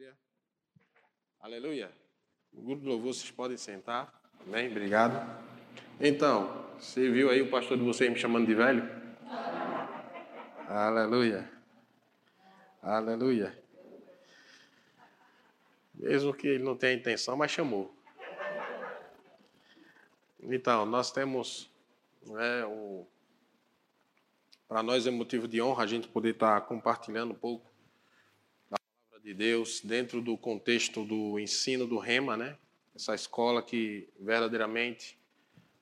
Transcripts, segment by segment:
Glória. Aleluia. O grupo de louvor, vocês podem sentar. Amém? Obrigado. Então, você viu aí o pastor de vocês me chamando de velho? Aleluia. Aleluia. Mesmo que ele não tenha intenção, mas chamou. Então, nós temos né, um, para nós é motivo de honra a gente poder estar compartilhando um pouco de Deus dentro do contexto do ensino do Rema, né? Essa escola que verdadeiramente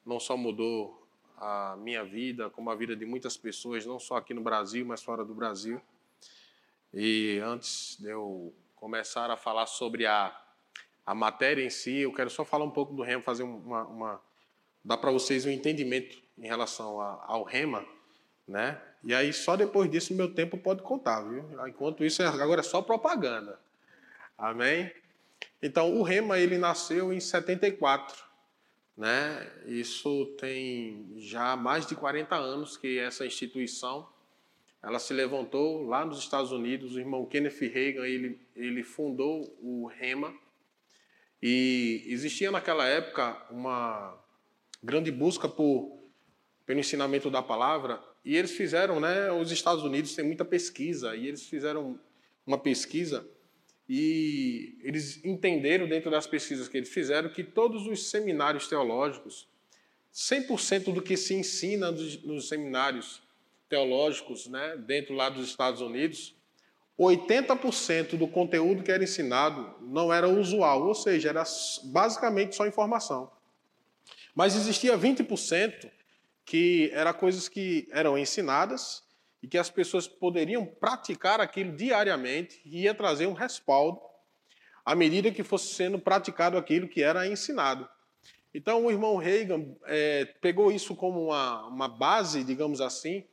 não só mudou a minha vida, como a vida de muitas pessoas, não só aqui no Brasil, mas fora do Brasil. E antes de eu começar a falar sobre a, a matéria em si, eu quero só falar um pouco do Rema, fazer uma, uma dar para vocês um entendimento em relação a, ao Rema, né? E aí só depois disso meu tempo pode contar, viu? Enquanto isso agora é só propaganda. Amém? Então o Rema ele nasceu em 74, né? Isso tem já mais de 40 anos que essa instituição ela se levantou lá nos Estados Unidos, o irmão Kenneth Reagan, ele ele fundou o Rema e existia naquela época uma grande busca por pelo ensinamento da palavra e eles fizeram, né? Os Estados Unidos têm muita pesquisa e eles fizeram uma pesquisa e eles entenderam dentro das pesquisas que eles fizeram que todos os seminários teológicos, 100% do que se ensina nos, nos seminários teológicos, né, dentro lá dos Estados Unidos, 80% do conteúdo que era ensinado não era usual, ou seja, era basicamente só informação. Mas existia 20% que eram coisas que eram ensinadas e que as pessoas poderiam praticar aquilo diariamente e ia trazer um respaldo à medida que fosse sendo praticado aquilo que era ensinado. Então, o irmão Reagan é, pegou isso como uma, uma base, digamos assim,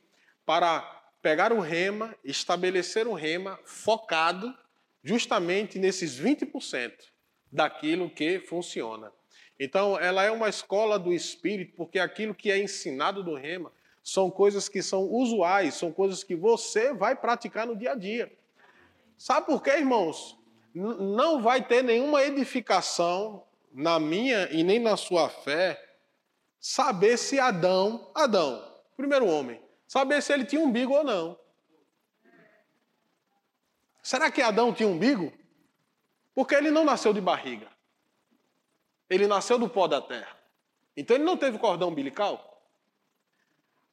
para pegar o rema, estabelecer um rema focado justamente nesses 20% daquilo que funciona. Então, ela é uma escola do espírito, porque aquilo que é ensinado do rema são coisas que são usuais, são coisas que você vai praticar no dia a dia. Sabe por quê, irmãos? não vai ter nenhuma edificação na minha e nem na sua fé saber se Adão, Adão, primeiro homem, saber se ele tinha umbigo ou não. Será que Adão tinha umbigo? Porque ele não nasceu de barriga. Ele nasceu do pó da terra. Então ele não teve cordão umbilical.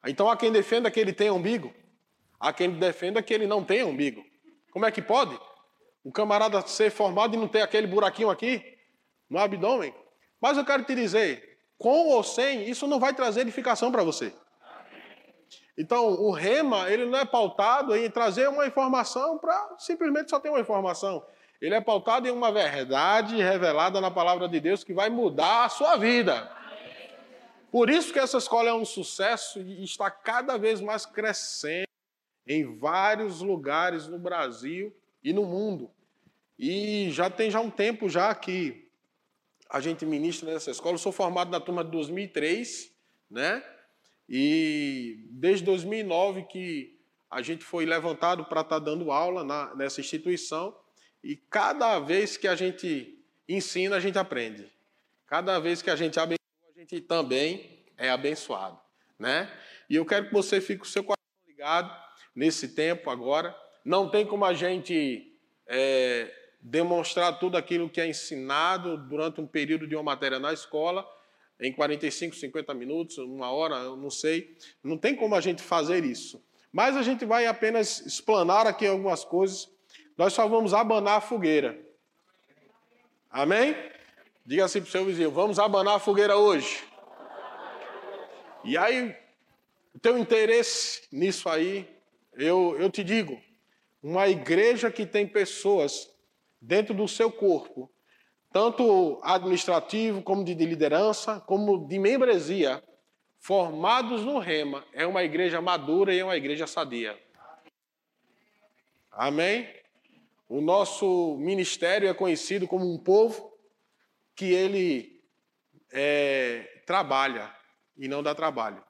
Então há quem defenda que ele tenha umbigo. Há quem defenda que ele não tenha umbigo. Como é que pode? Um camarada ser formado e não ter aquele buraquinho aqui no abdômen. Mas eu quero te dizer, com ou sem, isso não vai trazer edificação para você. Então, o rema, ele não é pautado em trazer uma informação para simplesmente só ter uma informação. Ele é pautado em uma verdade revelada na palavra de Deus que vai mudar a sua vida. Por isso que essa escola é um sucesso e está cada vez mais crescendo em vários lugares no Brasil e no mundo. E já tem já um tempo já que a gente ministra nessa escola. Eu sou formado na turma de 2003, né? E desde 2009 que a gente foi levantado para estar tá dando aula na, nessa instituição. E cada vez que a gente ensina, a gente aprende. Cada vez que a gente abençoa, a gente também é abençoado, né? E eu quero que você fique com o seu coração ligado nesse tempo agora. Não tem como a gente é, demonstrar tudo aquilo que é ensinado durante um período de uma matéria na escola em 45, 50 minutos, uma hora, eu não sei. Não tem como a gente fazer isso. Mas a gente vai apenas explanar aqui algumas coisas nós só vamos abanar a fogueira. Amém? Diga assim para o seu vizinho: vamos abanar a fogueira hoje. E aí, o teu interesse nisso aí, eu, eu te digo: uma igreja que tem pessoas dentro do seu corpo, tanto administrativo, como de liderança, como de membresia, formados no rema, é uma igreja madura e é uma igreja sadia. Amém? O nosso ministério é conhecido como um povo que ele é, trabalha e não dá trabalho.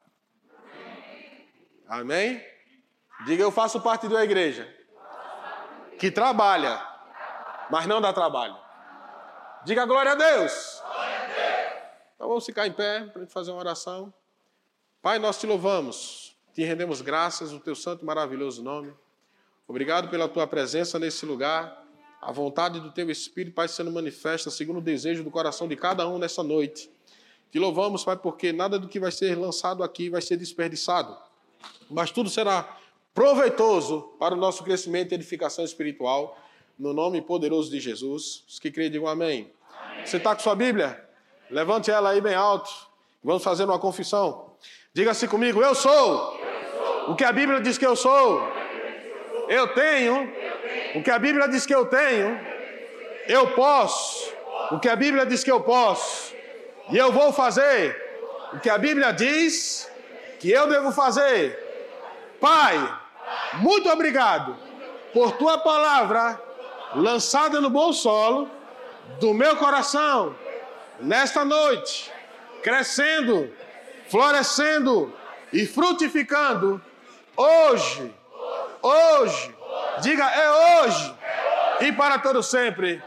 Amém? Diga, eu faço parte de uma igreja que trabalha mas não dá trabalho. Diga glória a Deus. Então vamos ficar em pé para fazer uma oração. Pai, nós te louvamos, te rendemos graças no teu santo e maravilhoso nome. Obrigado pela tua presença nesse lugar. A vontade do teu Espírito, Pai, sendo manifesta segundo o desejo do coração de cada um nessa noite. Te louvamos, Pai, porque nada do que vai ser lançado aqui vai ser desperdiçado, mas tudo será proveitoso para o nosso crescimento e edificação espiritual, no nome poderoso de Jesus. Os que creem, digam amém. amém. Você está com sua Bíblia? Levante ela aí bem alto. Vamos fazer uma confissão. Diga-se comigo: eu sou. eu sou. O que a Bíblia diz que eu sou. Eu tenho. O que a Bíblia diz que eu tenho. Eu posso. O que a Bíblia diz que eu posso. E eu vou fazer o que a Bíblia diz que eu devo fazer. Pai, muito obrigado por tua palavra lançada no bom solo do meu coração nesta noite, crescendo, florescendo e frutificando hoje, hoje, diga é hoje e para todo sempre.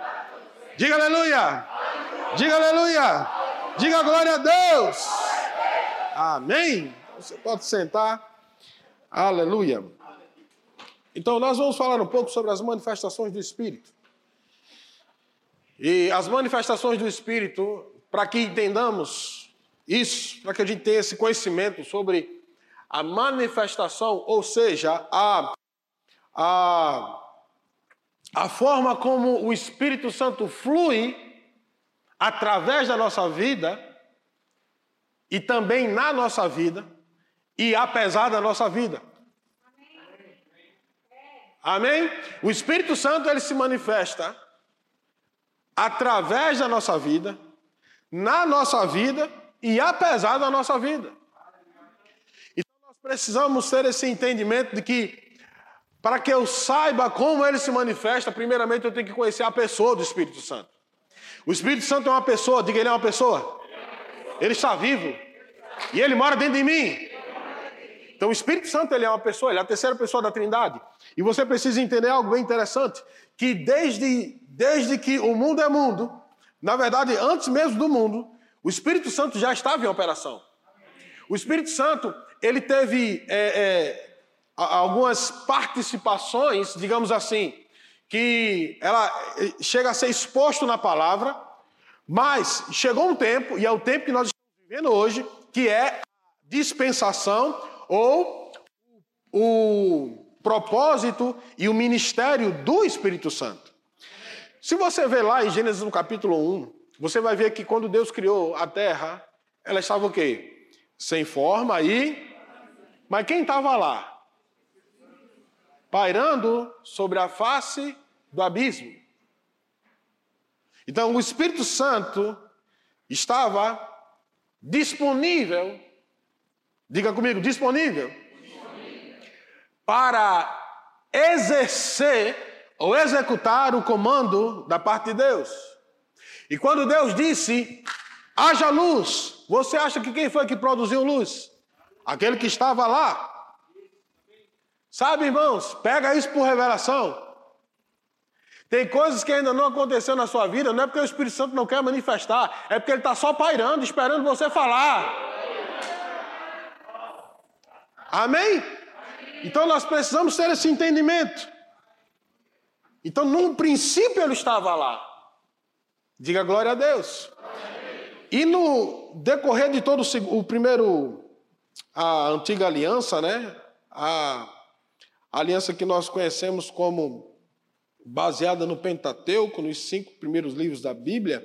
Diga aleluia. Diga aleluia. Diga glória a Deus. Amém. Você pode sentar. Aleluia. Então, nós vamos falar um pouco sobre as manifestações do Espírito. E as manifestações do Espírito, para que entendamos isso, para que a gente tenha esse conhecimento sobre a manifestação, ou seja, a, a, a forma como o Espírito Santo flui através da nossa vida e também na nossa vida e apesar da nossa vida. Amém? O Espírito Santo ele se manifesta através da nossa vida, na nossa vida e apesar da nossa vida. Então nós precisamos ter esse entendimento de que para que eu saiba como ele se manifesta, primeiramente eu tenho que conhecer a pessoa do Espírito Santo. O Espírito Santo é uma pessoa, diga ele é uma pessoa. Ele está vivo e ele mora dentro de mim. Então o Espírito Santo ele é uma pessoa, ele é a terceira pessoa da Trindade. E você precisa entender algo bem interessante, que desde, desde que o mundo é mundo, na verdade, antes mesmo do mundo, o Espírito Santo já estava em operação. O Espírito Santo, ele teve é, é, algumas participações, digamos assim, que ela é, chega a ser exposto na palavra, mas chegou um tempo, e é o tempo que nós estamos vivendo hoje, que é a dispensação ou o propósito e o ministério do Espírito Santo. Se você ver lá em Gênesis no capítulo 1, você vai ver que quando Deus criou a terra, ela estava o quê? Sem forma e. Mas quem estava lá? Pairando sobre a face do abismo. Então o Espírito Santo estava disponível Diga comigo, disponível, disponível. para exercer ou executar o comando da parte de Deus. E quando Deus disse, haja luz, você acha que quem foi que produziu luz? Aquele que estava lá. Sabe, irmãos, pega isso por revelação. Tem coisas que ainda não aconteceu na sua vida, não é porque o Espírito Santo não quer manifestar, é porque ele está só pairando, esperando você falar. Amém? Então nós precisamos ter esse entendimento. Então, num princípio, ele estava lá. Diga glória a Deus. E no decorrer de todo o primeiro, a antiga aliança, né? A aliança que nós conhecemos como baseada no Pentateuco, nos cinco primeiros livros da Bíblia,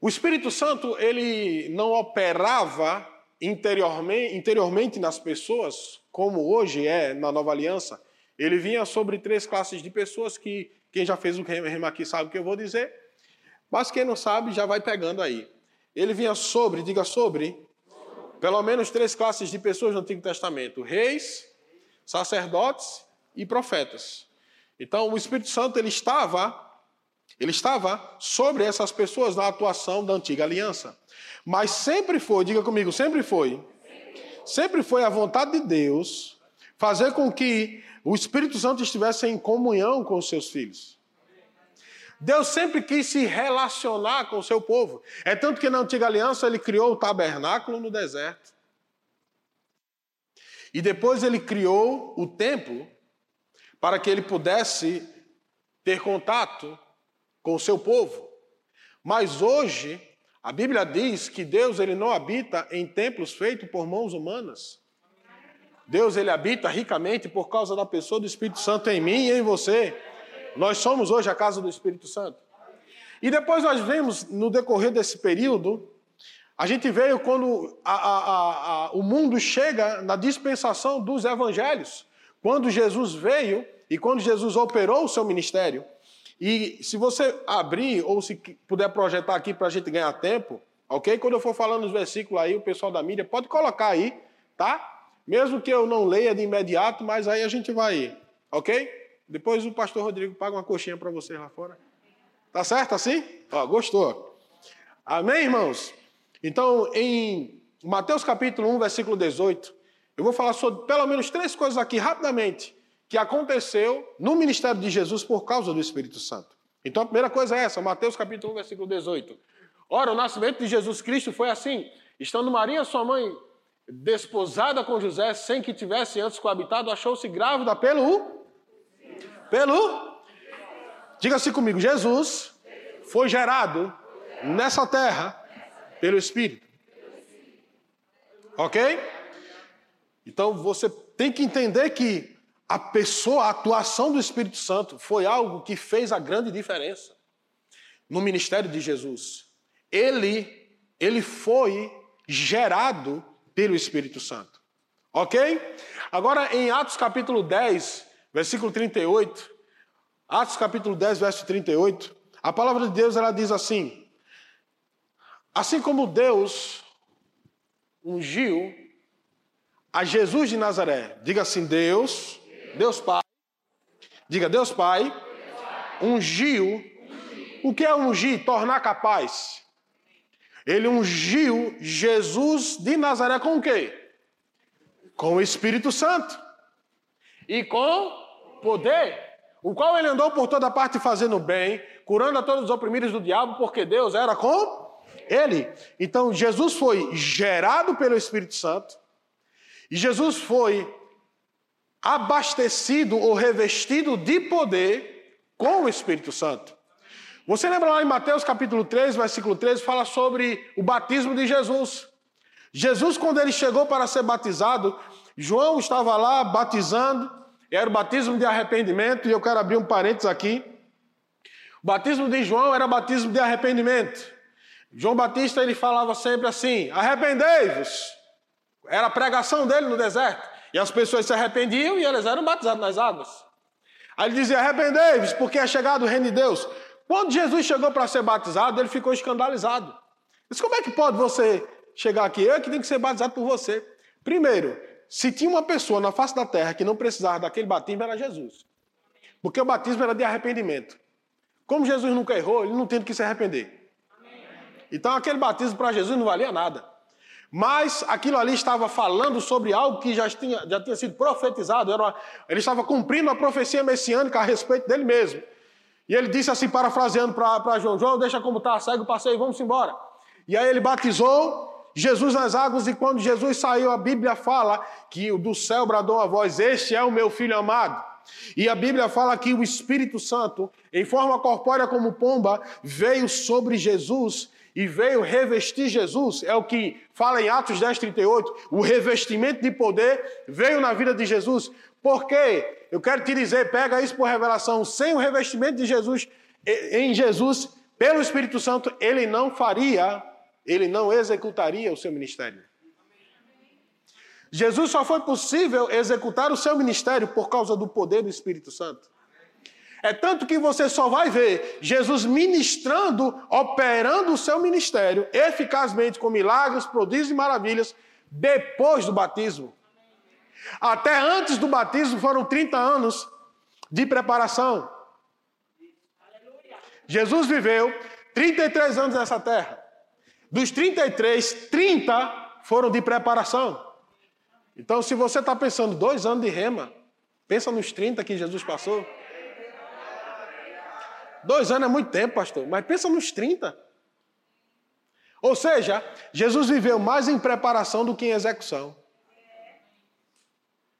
o Espírito Santo ele não operava interiormente, interiormente nas pessoas, como hoje é na nova aliança, ele vinha sobre três classes de pessoas que quem já fez o rema aqui sabe o que eu vou dizer, mas quem não sabe já vai pegando aí. Ele vinha sobre, diga sobre, pelo menos três classes de pessoas no Antigo Testamento: reis, sacerdotes e profetas. Então, o Espírito Santo ele estava ele estava sobre essas pessoas na atuação da antiga aliança. Mas sempre foi, diga comigo, sempre foi. Sempre foi a vontade de Deus fazer com que o Espírito Santo estivesse em comunhão com os seus filhos. Deus sempre quis se relacionar com o seu povo. É tanto que na antiga aliança ele criou o tabernáculo no deserto. E depois ele criou o templo para que ele pudesse ter contato com o seu povo. Mas hoje, a Bíblia diz que Deus ele não habita em templos feitos por mãos humanas. Deus ele habita ricamente por causa da pessoa do Espírito Santo em mim e em você. Nós somos hoje a casa do Espírito Santo. E depois nós vemos, no decorrer desse período, a gente veio quando a, a, a, o mundo chega na dispensação dos evangelhos. Quando Jesus veio e quando Jesus operou o seu ministério. E se você abrir, ou se puder projetar aqui para a gente ganhar tempo, ok? Quando eu for falando os versículos aí, o pessoal da mídia pode colocar aí, tá? Mesmo que eu não leia de imediato, mas aí a gente vai, ok? Depois o pastor Rodrigo paga uma coxinha para vocês lá fora. Tá certo assim? Ó, gostou. Amém, irmãos? Então, em Mateus capítulo 1, versículo 18, eu vou falar sobre pelo menos três coisas aqui rapidamente que aconteceu no ministério de Jesus por causa do Espírito Santo. Então, a primeira coisa é essa, Mateus capítulo 1, versículo 18. Ora, o nascimento de Jesus Cristo foi assim: estando Maria, sua mãe, desposada com José, sem que tivesse antes coabitado, achou-se grávida pelo. Pelo. Diga-se comigo: Jesus foi gerado nessa terra pelo Espírito. Ok? Então você tem que entender que a pessoa, a atuação do Espírito Santo foi algo que fez a grande diferença no ministério de Jesus. Ele, ele foi gerado pelo Espírito Santo. Ok? Agora, em Atos capítulo 10, versículo 38, Atos capítulo 10, verso 38, a palavra de Deus ela diz assim: Assim como Deus ungiu a Jesus de Nazaré, diga assim: Deus, Deus Pai, diga Deus Pai, ungiu. O que é ungir? Tornar capaz. Ele ungiu Jesus de Nazaré com o quê? Com o Espírito Santo. E com poder. O qual ele andou por toda parte fazendo bem, curando a todos os oprimidos do diabo, porque Deus era com ele. Então Jesus foi gerado pelo Espírito Santo. E Jesus foi abastecido ou revestido de poder com o Espírito Santo. Você lembra lá em Mateus capítulo 3, versículo 13, fala sobre o batismo de Jesus. Jesus, quando ele chegou para ser batizado, João estava lá batizando, era o batismo de arrependimento, e eu quero abrir um parênteses aqui. O batismo de João era batismo de arrependimento. João Batista ele falava sempre assim: arrependei-vos. Era a pregação dele no deserto. E as pessoas se arrependiam e eles eram batizados nas águas. Aí ele dizia: arrependei-vos, porque é chegado o reino de Deus. Quando Jesus chegou para ser batizado, ele ficou escandalizado. Disse: Como é que pode você chegar aqui? Eu é que tenho que ser batizado por você. Primeiro, se tinha uma pessoa na face da terra que não precisava daquele batismo, era Jesus. Porque o batismo era de arrependimento. Como Jesus nunca errou, ele não tem que se arrepender. Então aquele batismo para Jesus não valia nada. Mas aquilo ali estava falando sobre algo que já tinha, já tinha sido profetizado. Uma, ele estava cumprindo a profecia messiânica a respeito dele mesmo. E ele disse assim, parafraseando para João: João, deixa como está, segue o passeio, vamos embora. E aí ele batizou Jesus nas águas, e quando Jesus saiu, a Bíblia fala que do céu bradou a voz: Este é o meu filho amado. E a Bíblia fala que o Espírito Santo, em forma corpórea como pomba, veio sobre Jesus e veio revestir Jesus, é o que fala em Atos 10, 38, o revestimento de poder veio na vida de Jesus. Por quê? Eu quero te dizer, pega isso por revelação, sem o revestimento de Jesus, em Jesus, pelo Espírito Santo, ele não faria, ele não executaria o seu ministério. Jesus só foi possível executar o seu ministério por causa do poder do Espírito Santo. É tanto que você só vai ver Jesus ministrando, operando o seu ministério eficazmente com milagres, prodígios e maravilhas depois do batismo. Até antes do batismo foram 30 anos de preparação. Jesus viveu 33 anos nessa terra. Dos 33, 30 foram de preparação. Então, se você está pensando dois anos de rema, pensa nos 30 que Jesus passou. Dois anos é muito tempo, pastor, mas pensa nos 30. Ou seja, Jesus viveu mais em preparação do que em execução.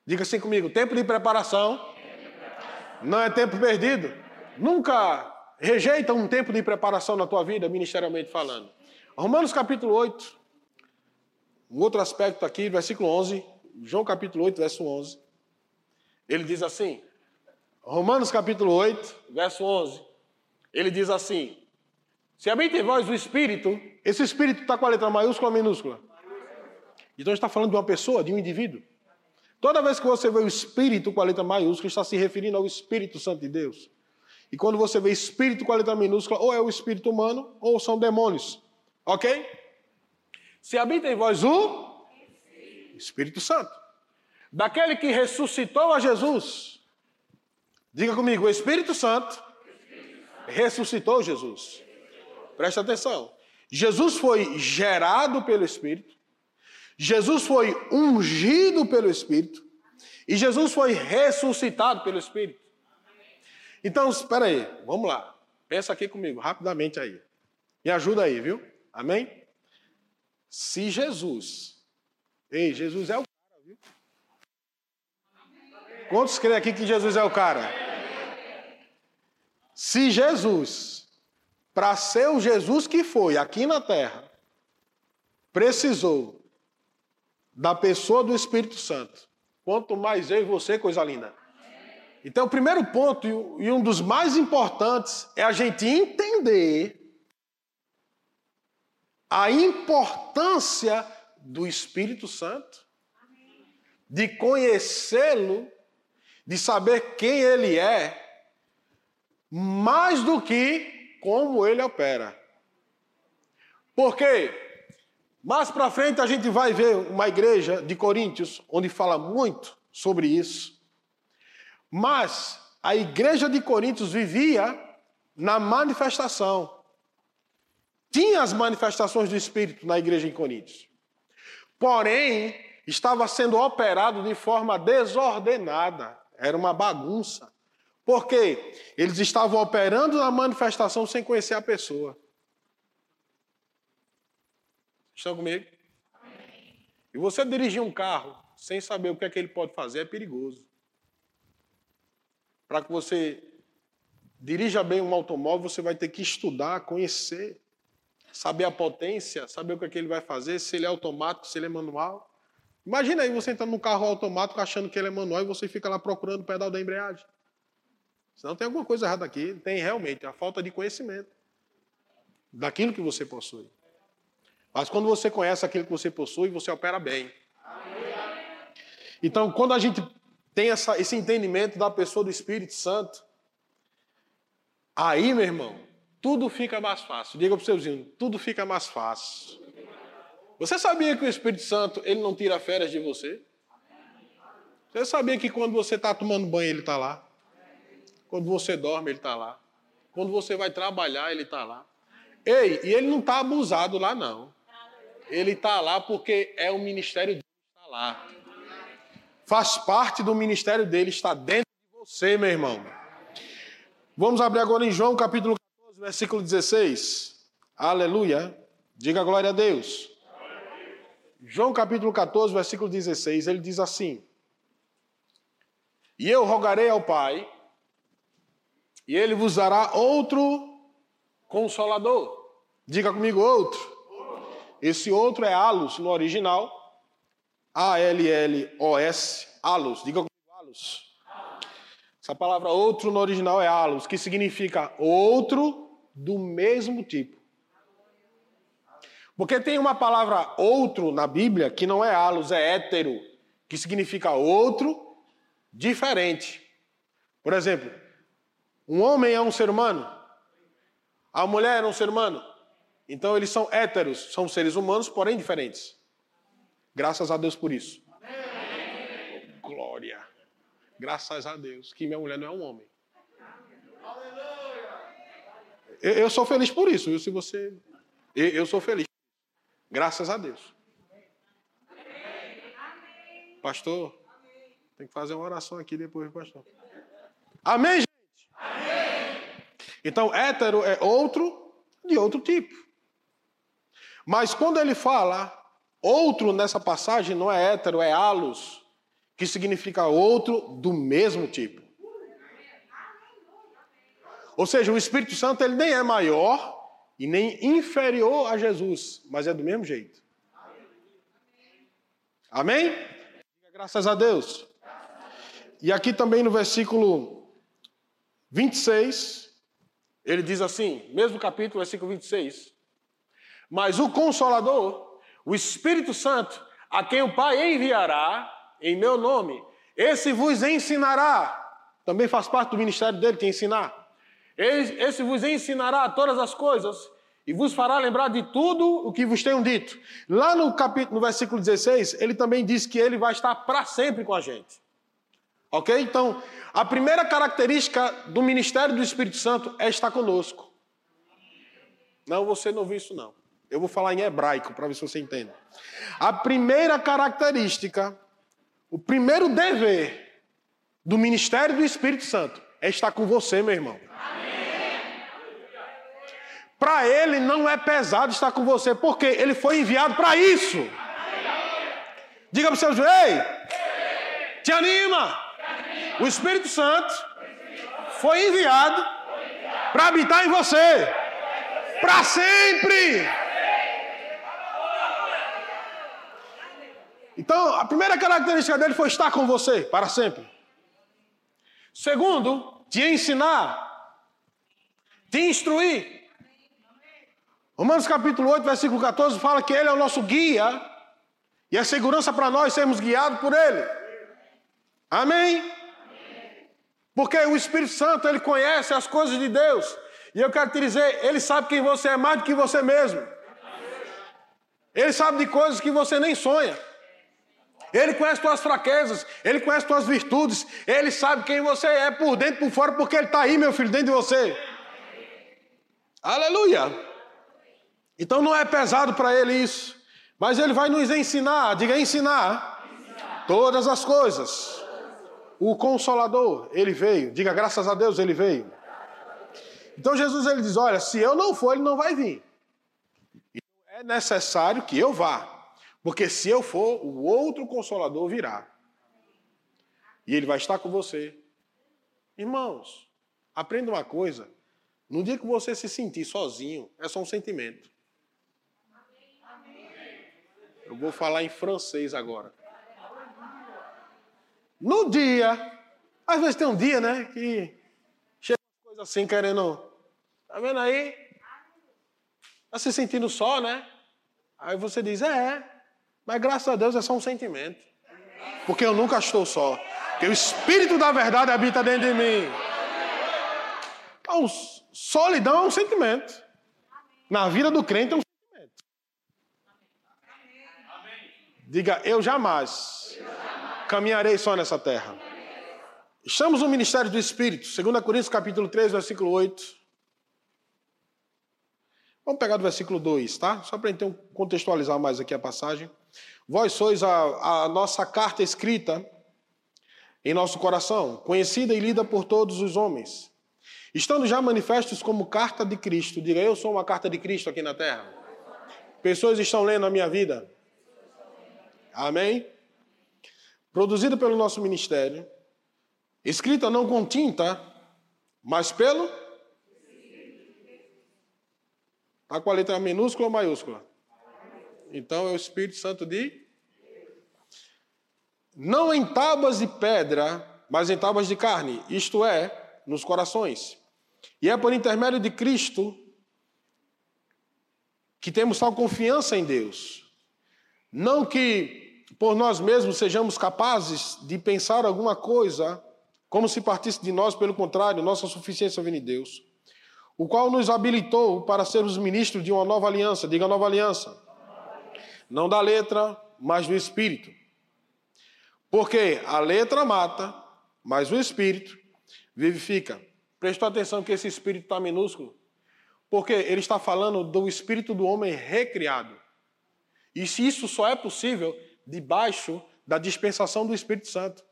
Diga assim comigo: tempo de preparação não é tempo perdido. Nunca rejeita um tempo de preparação na tua vida, ministerialmente falando. Romanos capítulo 8, um outro aspecto aqui, versículo 11, João capítulo 8, verso 11. Ele diz assim, Romanos capítulo 8, verso 11. Ele diz assim: Se habita em vós o Espírito, esse Espírito está com a letra maiúscula ou minúscula? Então está falando de uma pessoa, de um indivíduo. Toda vez que você vê o Espírito com a letra maiúscula, está se referindo ao Espírito Santo de Deus. E quando você vê Espírito com a letra minúscula, ou é o Espírito humano, ou são demônios. Ok? Se habita em vós o Espírito Santo. Daquele que ressuscitou a Jesus. Diga comigo, o Espírito Santo ressuscitou Jesus. Presta atenção. Jesus foi gerado pelo Espírito. Jesus foi ungido pelo Espírito. E Jesus foi ressuscitado pelo Espírito. Então, espera aí, vamos lá. Pensa aqui comigo, rapidamente aí. Me ajuda aí, viu? Amém? Se Jesus, ei, Jesus é o cara, viu? Quantos creem aqui que Jesus é o cara? Se Jesus, para ser o Jesus que foi aqui na terra, precisou da pessoa do Espírito Santo, quanto mais eu e você, coisa linda. Então, o primeiro ponto e um dos mais importantes é a gente entender a importância do Espírito Santo, de conhecê-lo, de saber quem ele é, mais do que como ele opera. Por quê? Mais para frente a gente vai ver uma igreja de Coríntios onde fala muito sobre isso. Mas a igreja de Coríntios vivia na manifestação tinha as manifestações do Espírito na igreja em Coríntios. Porém, estava sendo operado de forma desordenada. Era uma bagunça. Por quê? Eles estavam operando na manifestação sem conhecer a pessoa. Estão comigo? E você dirigir um carro sem saber o que é que ele pode fazer é perigoso. Para que você dirija bem um automóvel, você vai ter que estudar, conhecer saber a potência, saber o que, é que ele vai fazer, se ele é automático, se ele é manual. Imagina aí você entrando num carro automático achando que ele é manual e você fica lá procurando o pedal da embreagem. Senão tem alguma coisa errada aqui. Tem realmente a falta de conhecimento daquilo que você possui. Mas quando você conhece aquilo que você possui, você opera bem. Então, quando a gente tem essa, esse entendimento da pessoa do Espírito Santo, aí, meu irmão, tudo fica mais fácil. Diga para o seu vizinho, tudo fica mais fácil. Você sabia que o Espírito Santo ele não tira férias de você? Você sabia que quando você está tomando banho, ele está lá? Quando você dorme, ele está lá. Quando você vai trabalhar, ele está lá. Ei, e ele não está abusado lá, não. Ele está lá porque é o ministério dele está lá. Faz parte do ministério dele, está dentro de você, meu irmão. Vamos abrir agora em João capítulo versículo 16. Aleluia. Diga glória a Deus. João capítulo 14, versículo 16, ele diz assim: E eu rogarei ao Pai, e ele vos dará outro consolador. Diga comigo, outro. Esse outro é Alos no original. A-L-L-O-S. Alos. Diga comigo, Alos. Essa palavra outro no original é Alos, que significa outro do mesmo tipo. Porque tem uma palavra outro na Bíblia que não é halos, é hétero, que significa outro diferente. Por exemplo, um homem é um ser humano, a mulher é um ser humano. Então eles são héteros, são seres humanos, porém diferentes. Graças a Deus por isso. Glória. Graças a Deus que minha mulher não é um homem. Eu, sou feliz por isso, viu? Se você. Eu, eu sou feliz. Graças a Deus. Pastor, tem que fazer uma oração aqui depois, pastor. Amém. Então, hétero é outro de outro tipo. Mas quando ele fala outro nessa passagem, não é hétero, é halos, que significa outro do mesmo tipo. Ou seja, o Espírito Santo ele nem é maior e nem inferior a Jesus, mas é do mesmo jeito. Amém? Graças a Deus. E aqui também no versículo 26, ele diz assim, mesmo capítulo, versículo 26. Mas o Consolador, o Espírito Santo, a quem o Pai enviará em meu nome, esse vos ensinará. Também faz parte do ministério dele, te ensinar. Esse vos ensinará todas as coisas e vos fará lembrar de tudo o que vos tenho dito. Lá no capítulo, no versículo 16, ele também diz que ele vai estar para sempre com a gente. Ok? Então, a primeira característica do ministério do Espírito Santo é estar conosco. Não, você não viu isso não. Eu vou falar em hebraico para ver se você entende. A primeira característica, o primeiro dever do ministério do Espírito Santo é estar com você, meu irmão. Para ele não é pesado estar com você, porque ele foi enviado para isso. Diga para os seus, ei, te anima. O Espírito Santo foi enviado para habitar em você, para sempre. Então, a primeira característica dele foi estar com você para sempre. Segundo, te ensinar, te instruir. Romanos capítulo 8, versículo 14 fala que ele é o nosso guia e é segurança para nós sermos guiados por ele. Amém? Porque o Espírito Santo, ele conhece as coisas de Deus. E eu quero te dizer, ele sabe quem você é mais do que você mesmo. Ele sabe de coisas que você nem sonha. Ele conhece tuas fraquezas, ele conhece tuas virtudes, ele sabe quem você é por dentro e por fora, porque ele está aí, meu filho, dentro de você. Aleluia! Então não é pesado para ele isso. Mas ele vai nos ensinar, diga ensinar, ensinar, todas as coisas. O consolador, ele veio. Diga graças a Deus, ele veio. Então Jesus ele diz: "Olha, se eu não for, ele não vai vir. É necessário que eu vá, porque se eu for, o outro consolador virá. E ele vai estar com você. Irmãos, aprenda uma coisa. No dia que você se sentir sozinho, é só um sentimento. Eu vou falar em francês agora. No dia, às vezes tem um dia, né, que chega coisa assim querendo. Tá vendo aí? Tá se sentindo só, né? Aí você diz, é, mas graças a Deus é só um sentimento. Porque eu nunca estou só. Porque o Espírito da verdade habita dentro de mim. Então, solidão é um sentimento. Na vida do crente é um Diga, eu jamais, eu jamais caminharei só nessa terra. Estamos no ministério do Espírito, 2 Coríntios capítulo 3, versículo 8. Vamos pegar do versículo 2, tá? Só para então contextualizar mais aqui a passagem. Vós sois a, a nossa carta escrita em nosso coração, conhecida e lida por todos os homens. Estando já manifestos como carta de Cristo, diga eu sou uma carta de Cristo aqui na terra. Pessoas estão lendo a minha vida. Amém? Produzida pelo nosso ministério, escrita não com tinta, mas pelo. Está com a letra minúscula ou maiúscula? Então é o Espírito Santo de. Não em tábuas de pedra, mas em tábuas de carne, isto é, nos corações. E é por intermédio de Cristo que temos tal confiança em Deus. Não que por nós mesmos sejamos capazes de pensar alguma coisa como se partisse de nós, pelo contrário, nossa suficiência vem de Deus, o qual nos habilitou para sermos ministros de uma nova aliança. Diga nova aliança. Não da letra, mas do espírito. Porque a letra mata, mas o espírito vivifica. Prestou atenção que esse espírito está minúsculo? Porque ele está falando do espírito do homem recriado. E se isso só é possível debaixo da dispensação do Espírito Santo.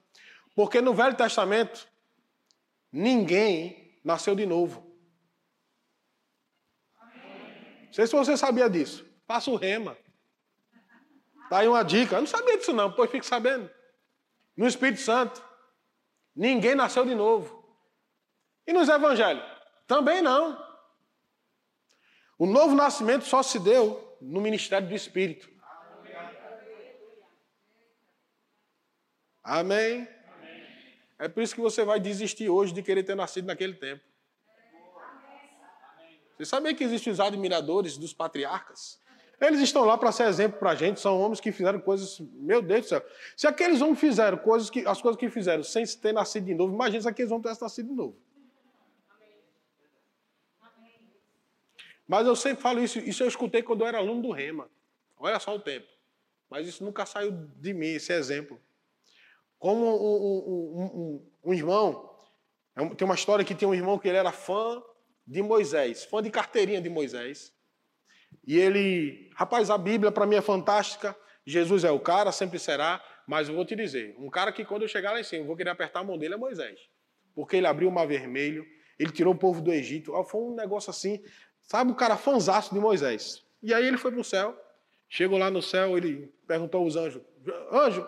Porque no Velho Testamento, ninguém nasceu de novo. Não sei se você sabia disso. Faça o rema. Tá aí uma dica. Eu não sabia disso não, pois fique sabendo. No Espírito Santo. Ninguém nasceu de novo. E nos evangelhos? Também não. O novo nascimento só se deu no ministério do Espírito. Amém? É por isso que você vai desistir hoje de querer ter nascido naquele tempo. Você sabia que existem os admiradores dos patriarcas? Eles estão lá para ser exemplo para a gente, são homens que fizeram coisas, meu Deus do céu. Se aqueles homens fizeram coisas que, as coisas que fizeram sem ter nascido de novo, imagina se aqueles homens tivessem nascido de novo. Mas eu sempre falo isso, isso eu escutei quando eu era aluno do Rema. Olha só o tempo. Mas isso nunca saiu de mim, esse exemplo. Como um, um, um, um irmão, é tem uma história que tem um irmão que ele era fã de Moisés, fã de carteirinha de Moisés. E ele, rapaz, a Bíblia para mim é fantástica. Jesus é o cara, sempre será. Mas eu vou te dizer, um cara que quando eu chegar lá em cima, eu vou querer apertar a mão dele é Moisés. Porque ele abriu o mar vermelho, ele tirou o povo do Egito. Foi um negócio assim, sabe, o cara fanzaço de Moisés. E aí ele foi para o céu. Chegou lá no céu, ele perguntou aos anjos: Anjo,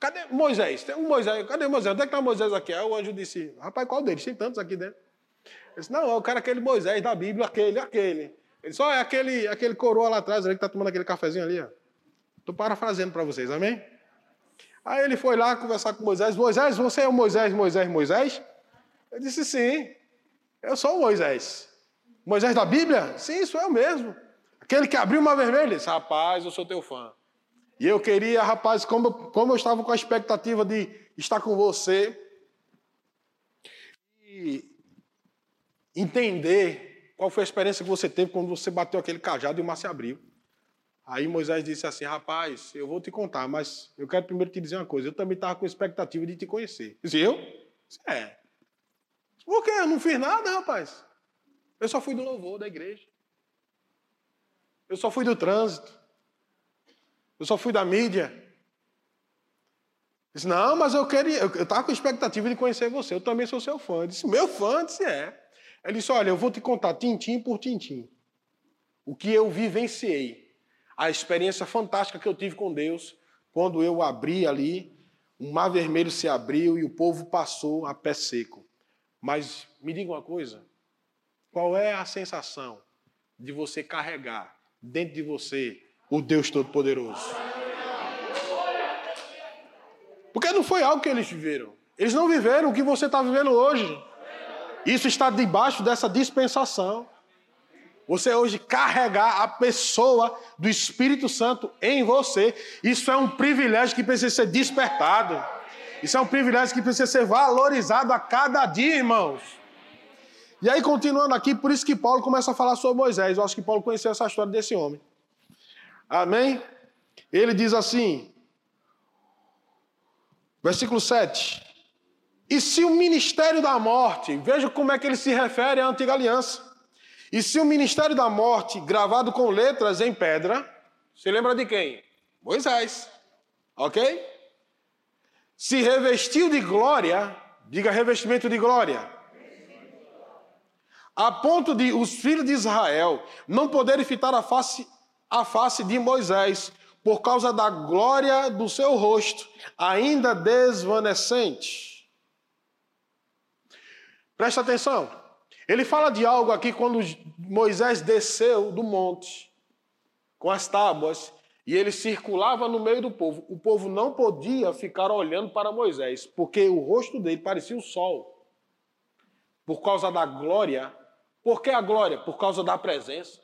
cadê Moisés? Tem um Moisés, cadê Moisés? Onde é que está Moisés aqui? Aí o anjo disse: Rapaz, qual deles? Tem tantos aqui dentro. Ele disse: Não, é o cara, aquele Moisés da Bíblia, aquele, aquele. Ele só é aquele, aquele coroa lá atrás, ali que está tomando aquele cafezinho ali. Estou parafraseando para vocês, amém? Aí ele foi lá conversar com Moisés. Moisés, você é o Moisés, Moisés, Moisés? Eu disse, sim, eu sou o Moisés. Moisés da Bíblia? Sim, sou eu mesmo. Aquele que abriu uma vermelha. Disse, rapaz, eu sou teu fã. E eu queria, rapaz, como, como eu estava com a expectativa de estar com você e entender qual foi a experiência que você teve quando você bateu aquele cajado e o mar se abriu? Aí Moisés disse assim: Rapaz, eu vou te contar, mas eu quero primeiro te dizer uma coisa. Eu também estava com expectativa de te conhecer. Disse eu? É. Por quê? Eu não fiz nada, rapaz. Eu só fui do louvor da igreja. Eu só fui do trânsito. Eu só fui da mídia. Disse, não, mas eu queria. Eu estava com expectativa de conhecer você. Eu também sou seu fã. Eu disse, meu fã? Disse, é. Ele disse: Olha, eu vou te contar tintim por tintim. O que eu vivenciei. A experiência fantástica que eu tive com Deus quando eu abri ali, o mar vermelho se abriu e o povo passou a pé seco. Mas me diga uma coisa: qual é a sensação de você carregar dentro de você o Deus Todo-Poderoso? Porque não foi algo que eles viveram. Eles não viveram o que você está vivendo hoje. Isso está debaixo dessa dispensação. Você hoje carregar a pessoa do Espírito Santo em você, isso é um privilégio que precisa ser despertado. Isso é um privilégio que precisa ser valorizado a cada dia, irmãos. E aí, continuando aqui, por isso que Paulo começa a falar sobre Moisés. Eu acho que Paulo conheceu essa história desse homem. Amém? Ele diz assim, versículo 7. E se o ministério da morte, veja como é que ele se refere à antiga aliança. E se o ministério da morte, gravado com letras em pedra, se lembra de quem? Moisés. Ok? Se revestiu de glória, diga revestimento de glória. A ponto de os filhos de Israel não poderem fitar a face, a face de Moisés, por causa da glória do seu rosto, ainda desvanecente. Presta atenção. Ele fala de algo aqui quando Moisés desceu do monte com as tábuas e ele circulava no meio do povo. O povo não podia ficar olhando para Moisés, porque o rosto dele parecia o sol. Por causa da glória. Por que a glória? Por causa da presença.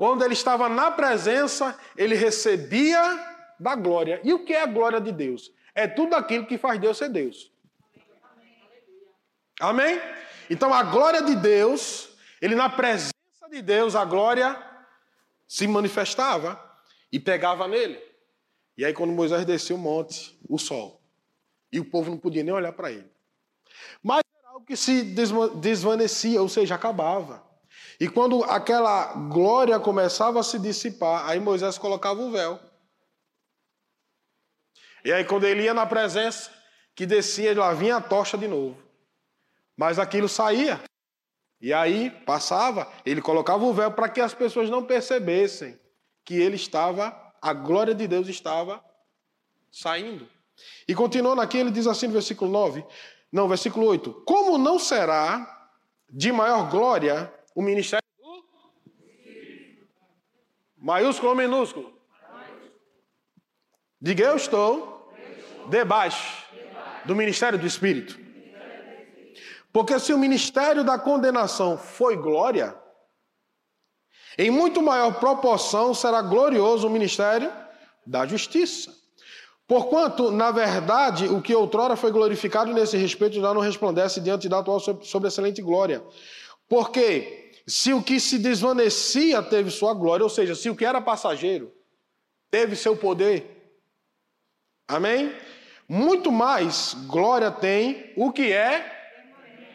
Quando ele estava na presença, ele recebia da glória. E o que é a glória de Deus? É tudo aquilo que faz Deus ser Deus. Amém? Então a glória de Deus, ele na presença de Deus, a glória se manifestava e pegava nele. E aí quando Moisés desceu o monte, o sol, e o povo não podia nem olhar para ele. Mas era algo que se desvanecia, ou seja, acabava. E quando aquela glória começava a se dissipar, aí Moisés colocava o véu. E aí quando ele ia na presença, que descia, lá vinha a tocha de novo. Mas aquilo saía. E aí passava, ele colocava o véu para que as pessoas não percebessem que ele estava, a glória de Deus estava saindo. E continuando aqui, ele diz assim no versículo 9, não, versículo 8: Como não será de maior glória o ministério do maiúsculo ou minúsculo? Diga eu estou debaixo do ministério do Espírito. Porque se o ministério da condenação foi glória, em muito maior proporção será glorioso o ministério da justiça. Porquanto, na verdade, o que outrora foi glorificado nesse respeito já não resplandece diante da atual sobreexcelente glória. Porque se o que se desvanecia teve sua glória, ou seja, se o que era passageiro teve seu poder, amém? Muito mais glória tem o que é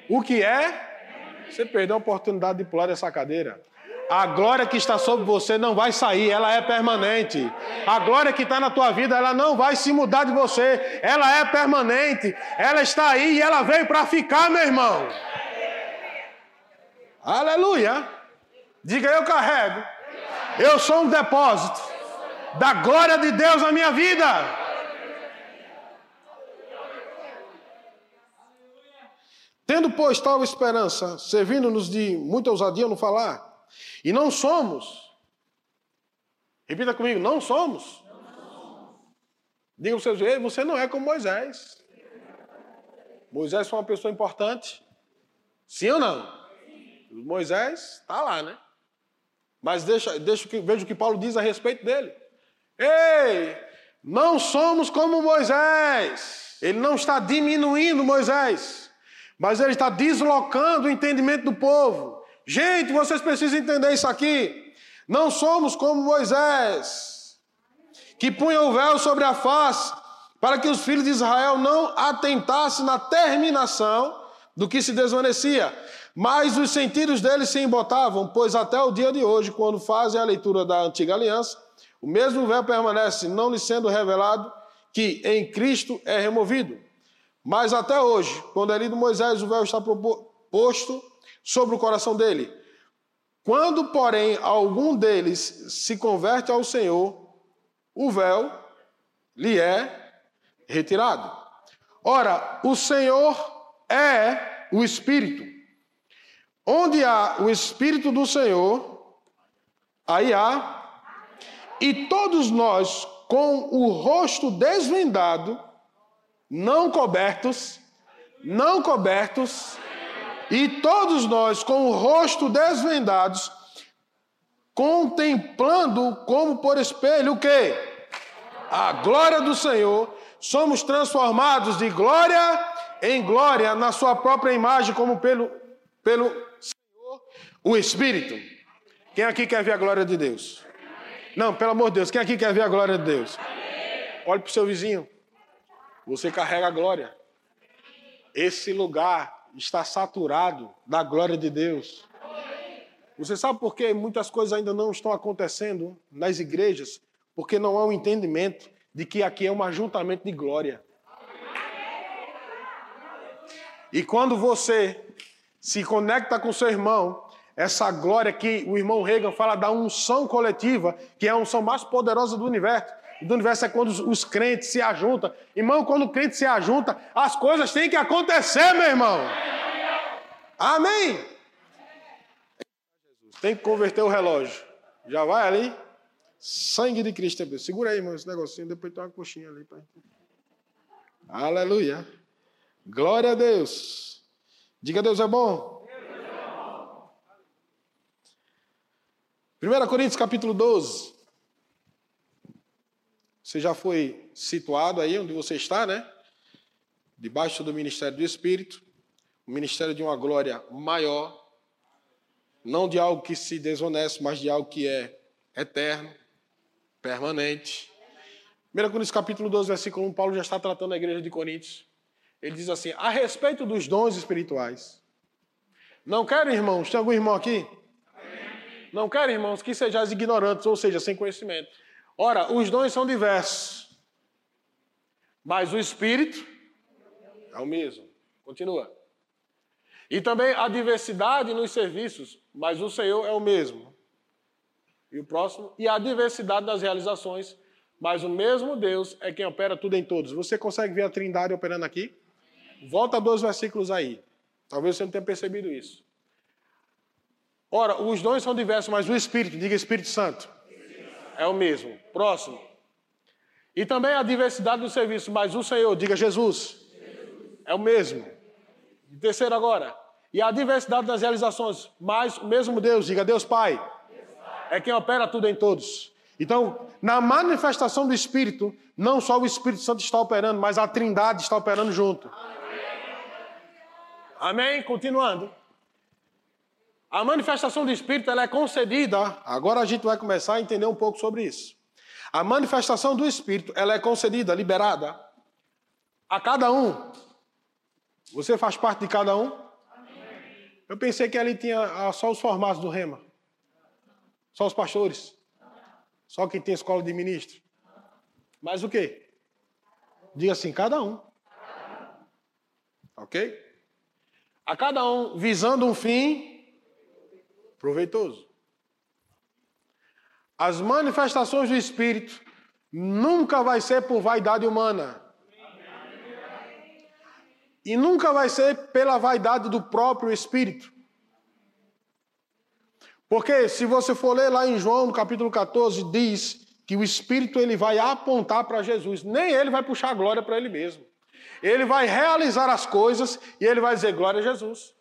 o que é? Você perdeu a oportunidade de pular dessa cadeira. A glória que está sobre você não vai sair, ela é permanente. A glória que está na tua vida, ela não vai se mudar de você, ela é permanente. Ela está aí e ela veio para ficar, meu irmão. Aleluia. Diga eu carrego. Eu sou um depósito da glória de Deus na minha vida. Tendo, pois, tal esperança, servindo-nos de muita ousadia no falar, e não somos, repita comigo, não somos. Diga para você, você não é como Moisés. Moisés foi uma pessoa importante. Sim ou não? Moisés está lá, né? Mas deixa, deixa veja o que Paulo diz a respeito dele. Ei, não somos como Moisés. Ele não está diminuindo Moisés. Mas ele está deslocando o entendimento do povo. Gente, vocês precisam entender isso aqui. Não somos como Moisés, que punha o véu sobre a face, para que os filhos de Israel não atentassem na terminação do que se desvanecia. Mas os sentidos deles se embotavam, pois até o dia de hoje, quando fazem a leitura da antiga aliança, o mesmo véu permanece, não lhe sendo revelado que em Cristo é removido. Mas até hoje, quando é lido Moisés, o véu está posto sobre o coração dele. Quando, porém, algum deles se converte ao Senhor, o véu lhe é retirado. Ora, o Senhor é o Espírito. Onde há o Espírito do Senhor, aí há. E todos nós, com o rosto desvendado, não cobertos, não cobertos, e todos nós com o rosto desvendados, contemplando como por espelho o quê? A glória do Senhor, somos transformados de glória em glória na sua própria imagem, como pelo, pelo o Espírito. Quem aqui quer ver a glória de Deus? Não, pelo amor de Deus, quem aqui quer ver a glória de Deus? Olhe para o seu vizinho. Você carrega a glória. Esse lugar está saturado da glória de Deus. Você sabe por que muitas coisas ainda não estão acontecendo nas igrejas? Porque não há um entendimento de que aqui é um ajuntamento de glória. E quando você se conecta com seu irmão, essa glória que o irmão Reagan fala da unção coletiva, que é a unção mais poderosa do universo, do universo é quando os, crentes se ajuntam. Irmão, quando o crente se ajunta, as coisas têm que acontecer, meu irmão. Amém? Tem que converter o relógio. Já vai ali? Sangue de Cristo. Segura aí, irmão, esse negocinho. Depois tem uma coxinha ali. Pra... Aleluia. Glória a Deus. Diga Deus é bom. Deus é bom. 1 Coríntios capítulo 12. Você já foi situado aí onde você está, né? Debaixo do ministério do Espírito, o ministério de uma glória maior, não de algo que se desoneste, mas de algo que é eterno, permanente. 1 Coríntios capítulo 12, versículo 1, Paulo já está tratando a igreja de Coríntios. Ele diz assim: a respeito dos dons espirituais. Não quero, irmãos, tem algum irmão aqui? Não quero, irmãos, que sejais ignorantes, ou seja, sem conhecimento. Ora, os dons são diversos, mas o Espírito é o mesmo. Continua. E também a diversidade nos serviços, mas o Senhor é o mesmo. E o próximo, e a diversidade das realizações, mas o mesmo Deus é quem opera tudo em todos. Você consegue ver a Trindade operando aqui? Volta dois versículos aí. Talvez você não tenha percebido isso. Ora, os dons são diversos, mas o Espírito, diga Espírito Santo, é o mesmo. Próximo. E também a diversidade do serviço, mas o Senhor, diga Jesus, é o mesmo. E terceiro agora. E a diversidade das realizações, mas o mesmo Deus, diga Deus Pai, é quem opera tudo em todos. Então, na manifestação do Espírito, não só o Espírito Santo está operando, mas a Trindade está operando junto. Amém? Continuando. A manifestação do Espírito ela é concedida. Agora a gente vai começar a entender um pouco sobre isso. A manifestação do Espírito ela é concedida, liberada a cada um. Você faz parte de cada um? Eu pensei que ali tinha só os formados do Rema. Só os pastores. Só quem tem escola de ministro. Mas o quê? Diga assim, cada um. Ok? A cada um visando um fim proveitoso. As manifestações do Espírito nunca vai ser por vaidade humana. E nunca vai ser pela vaidade do próprio Espírito. Porque se você for ler lá em João, no capítulo 14, diz que o Espírito ele vai apontar para Jesus. Nem ele vai puxar a glória para ele mesmo. Ele vai realizar as coisas e ele vai dizer glória a Jesus.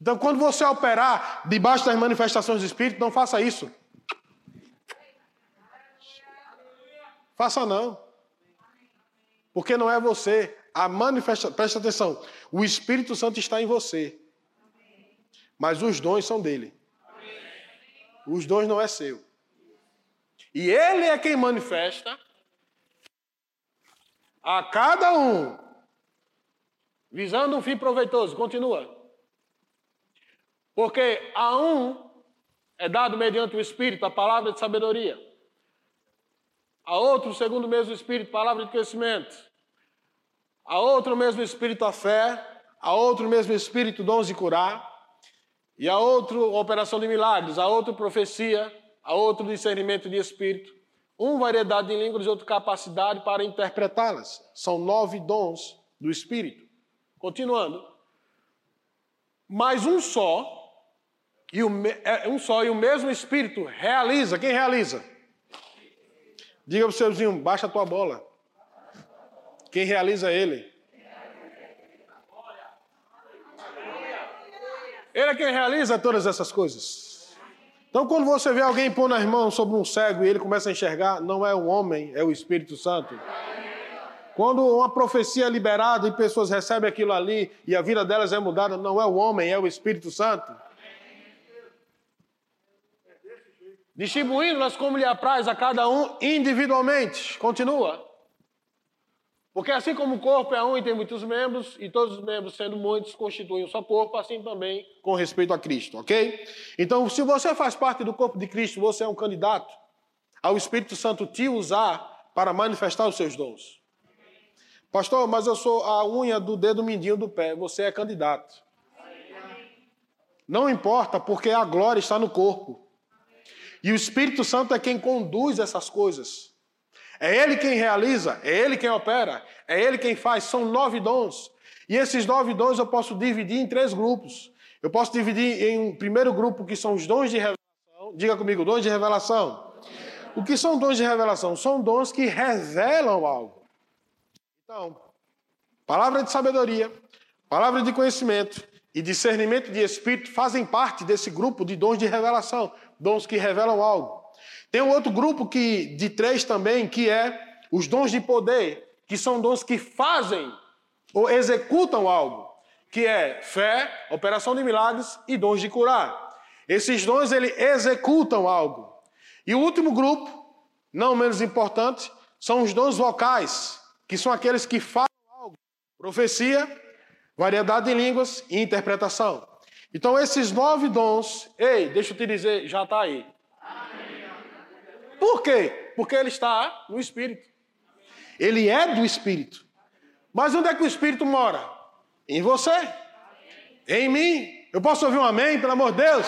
Então, quando você operar debaixo das manifestações do Espírito, não faça isso. Faça não. Porque não é você. A manifesta... Presta atenção. O Espírito Santo está em você. Mas os dons são dele. Os dons não é seu. E ele é quem manifesta a cada um, visando um fim proveitoso. Continua. Porque a um é dado mediante o Espírito a palavra de sabedoria, a outro, segundo o mesmo Espírito, palavra de conhecimento, a outro, mesmo Espírito, a fé, a outro, mesmo Espírito, dons de curar, e a outro, operação de milagres, a outro, profecia, a outro, discernimento de Espírito, um, variedade de línguas. Outro, capacidade para interpretá-las. São nove dons do Espírito. Continuando. Mas um só e o, é um só e o mesmo Espírito realiza. Quem realiza? Diga para o seu vizinho, baixa a tua bola. Quem realiza ele? Ele é quem realiza todas essas coisas. Então, quando você vê alguém pôr nas mãos sobre um cego e ele começa a enxergar, não é o homem, é o Espírito Santo. Quando uma profecia é liberada e pessoas recebem aquilo ali e a vida delas é mudada, não é o homem, é o Espírito Santo. Distribuindo-nas como lhe apraz a cada um individualmente. Continua. Porque assim como o corpo é um e tem muitos membros, e todos os membros, sendo muitos, constituem um só corpo, assim também com respeito a Cristo, ok? Então, se você faz parte do corpo de Cristo, você é um candidato ao Espírito Santo te usar para manifestar os seus dons. Pastor, mas eu sou a unha do dedo mindinho do pé. Você é candidato. Não importa, porque a glória está no corpo. E o Espírito Santo é quem conduz essas coisas. É Ele quem realiza, é Ele quem opera, é Ele quem faz. São nove dons. E esses nove dons eu posso dividir em três grupos. Eu posso dividir em um primeiro grupo que são os dons de revelação. Diga comigo, dons de revelação. O que são dons de revelação? São dons que revelam algo. Então, palavra de sabedoria, palavra de conhecimento e discernimento de espírito fazem parte desse grupo de dons de revelação dons que revelam algo. Tem um outro grupo que de três também, que é os dons de poder, que são dons que fazem ou executam algo, que é fé, operação de milagres e dons de curar. Esses dons ele executam algo. E o último grupo, não menos importante, são os dons vocais, que são aqueles que falam algo: profecia, variedade de línguas e interpretação. Então, esses nove dons, ei, deixa eu te dizer, já está aí. Por quê? Porque ele está no Espírito. Ele é do Espírito. Mas onde é que o Espírito mora? Em você. Em mim. Eu posso ouvir um amém, pelo amor de Deus?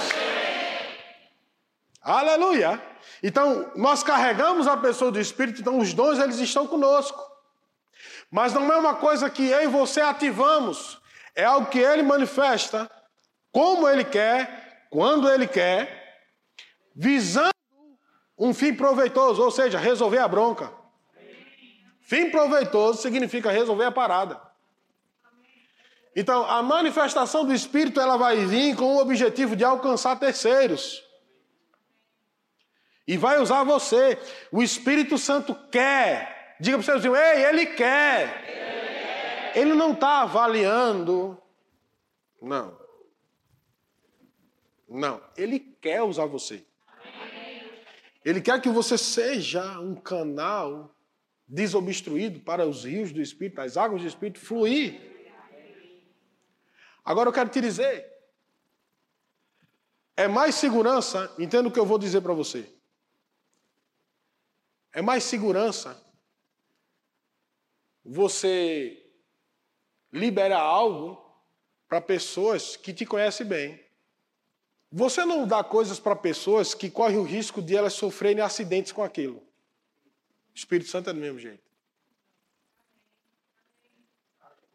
Aleluia. Então, nós carregamos a pessoa do Espírito, então os dons eles estão conosco. Mas não é uma coisa que eu e você ativamos, é algo que ele manifesta, como ele quer, quando ele quer, visando um fim proveitoso, ou seja, resolver a bronca. Fim proveitoso significa resolver a parada. Então, a manifestação do Espírito ela vai vir com o objetivo de alcançar terceiros. E vai usar você. O Espírito Santo quer. Diga para o ei, ele quer. Ele não está avaliando. Não. Não. Ele quer usar você. Ele quer que você seja um canal desobstruído para os rios do Espírito, as águas do Espírito fluir. Agora eu quero te dizer, é mais segurança, entenda o que eu vou dizer para você. É mais segurança você liberar algo para pessoas que te conhecem bem. Você não dá coisas para pessoas que correm o risco de elas sofrerem acidentes com aquilo. O Espírito Santo é do mesmo jeito.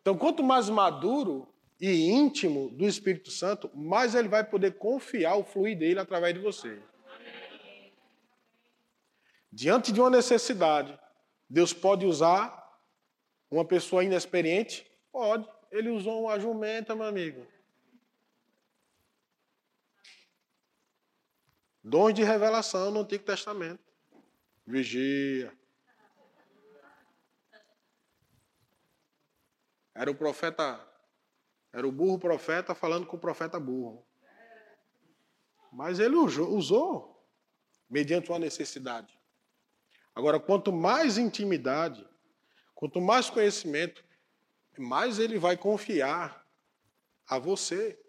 Então, quanto mais maduro e íntimo do Espírito Santo, mais ele vai poder confiar o fluir dele através de você. Diante de uma necessidade, Deus pode usar uma pessoa inexperiente? Pode. Ele usou uma jumenta, meu amigo. Dons de revelação no Antigo Testamento. Vigia. Era o profeta, era o burro profeta falando com o profeta burro. Mas ele usou, mediante uma necessidade. Agora, quanto mais intimidade, quanto mais conhecimento, mais ele vai confiar a você.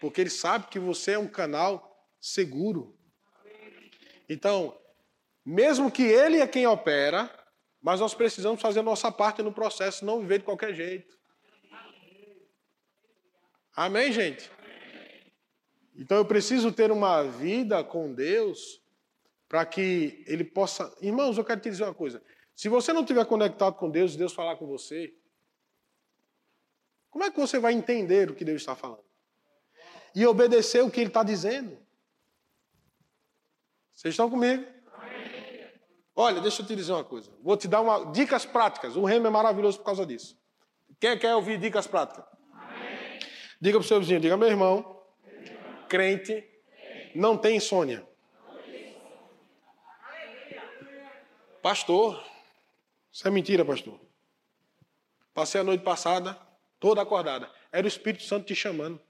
Porque ele sabe que você é um canal seguro. Então, mesmo que ele é quem opera, mas nós precisamos fazer a nossa parte no processo, não viver de qualquer jeito. Amém, gente? Então eu preciso ter uma vida com Deus para que ele possa. Irmãos, eu quero te dizer uma coisa. Se você não estiver conectado com Deus e Deus falar com você, como é que você vai entender o que Deus está falando? E obedecer o que Ele está dizendo? Vocês estão comigo? Olha, deixa eu te dizer uma coisa. Vou te dar uma, dicas práticas. O reino é maravilhoso por causa disso. Quem quer ouvir dicas práticas? Amém. Diga para o seu vizinho, diga, meu irmão, crente não tem insônia. Pastor, isso é mentira, pastor. Passei a noite passada toda acordada. Era o Espírito Santo te chamando.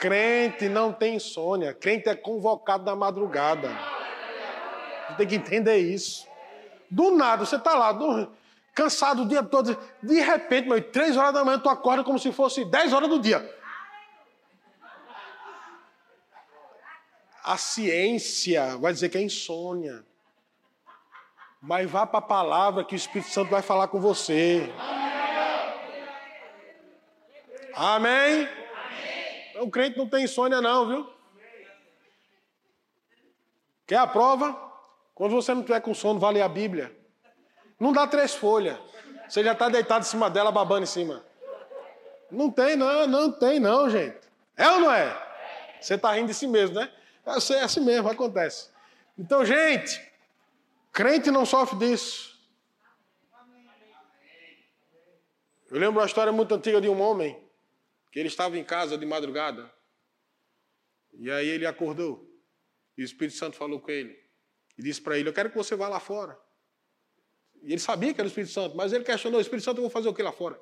Crente não tem insônia. Crente é convocado na madrugada. Você tem que entender isso. Do nada, você está lá, do, cansado o dia todo. De repente, meu, três horas da manhã, tu acorda como se fosse dez horas do dia. A ciência vai dizer que é insônia. Mas vá para a palavra que o Espírito Santo vai falar com você. Amém? O crente não tem insônia, não, viu? Quer a prova? Quando você não tiver com sono, vale a Bíblia. Não dá três folhas. Você já está deitado em cima dela, babando em cima. Não tem, não, não tem, não, gente. É ou não é? Você está rindo de si mesmo, né? É, é assim mesmo, acontece. Então, gente, crente não sofre disso. Eu lembro uma história muito antiga de um homem que ele estava em casa de madrugada. E aí ele acordou. E o Espírito Santo falou com ele. E disse para ele: Eu quero que você vá lá fora. E ele sabia que era o Espírito Santo, mas ele questionou: o Espírito Santo, eu vou fazer o que lá fora?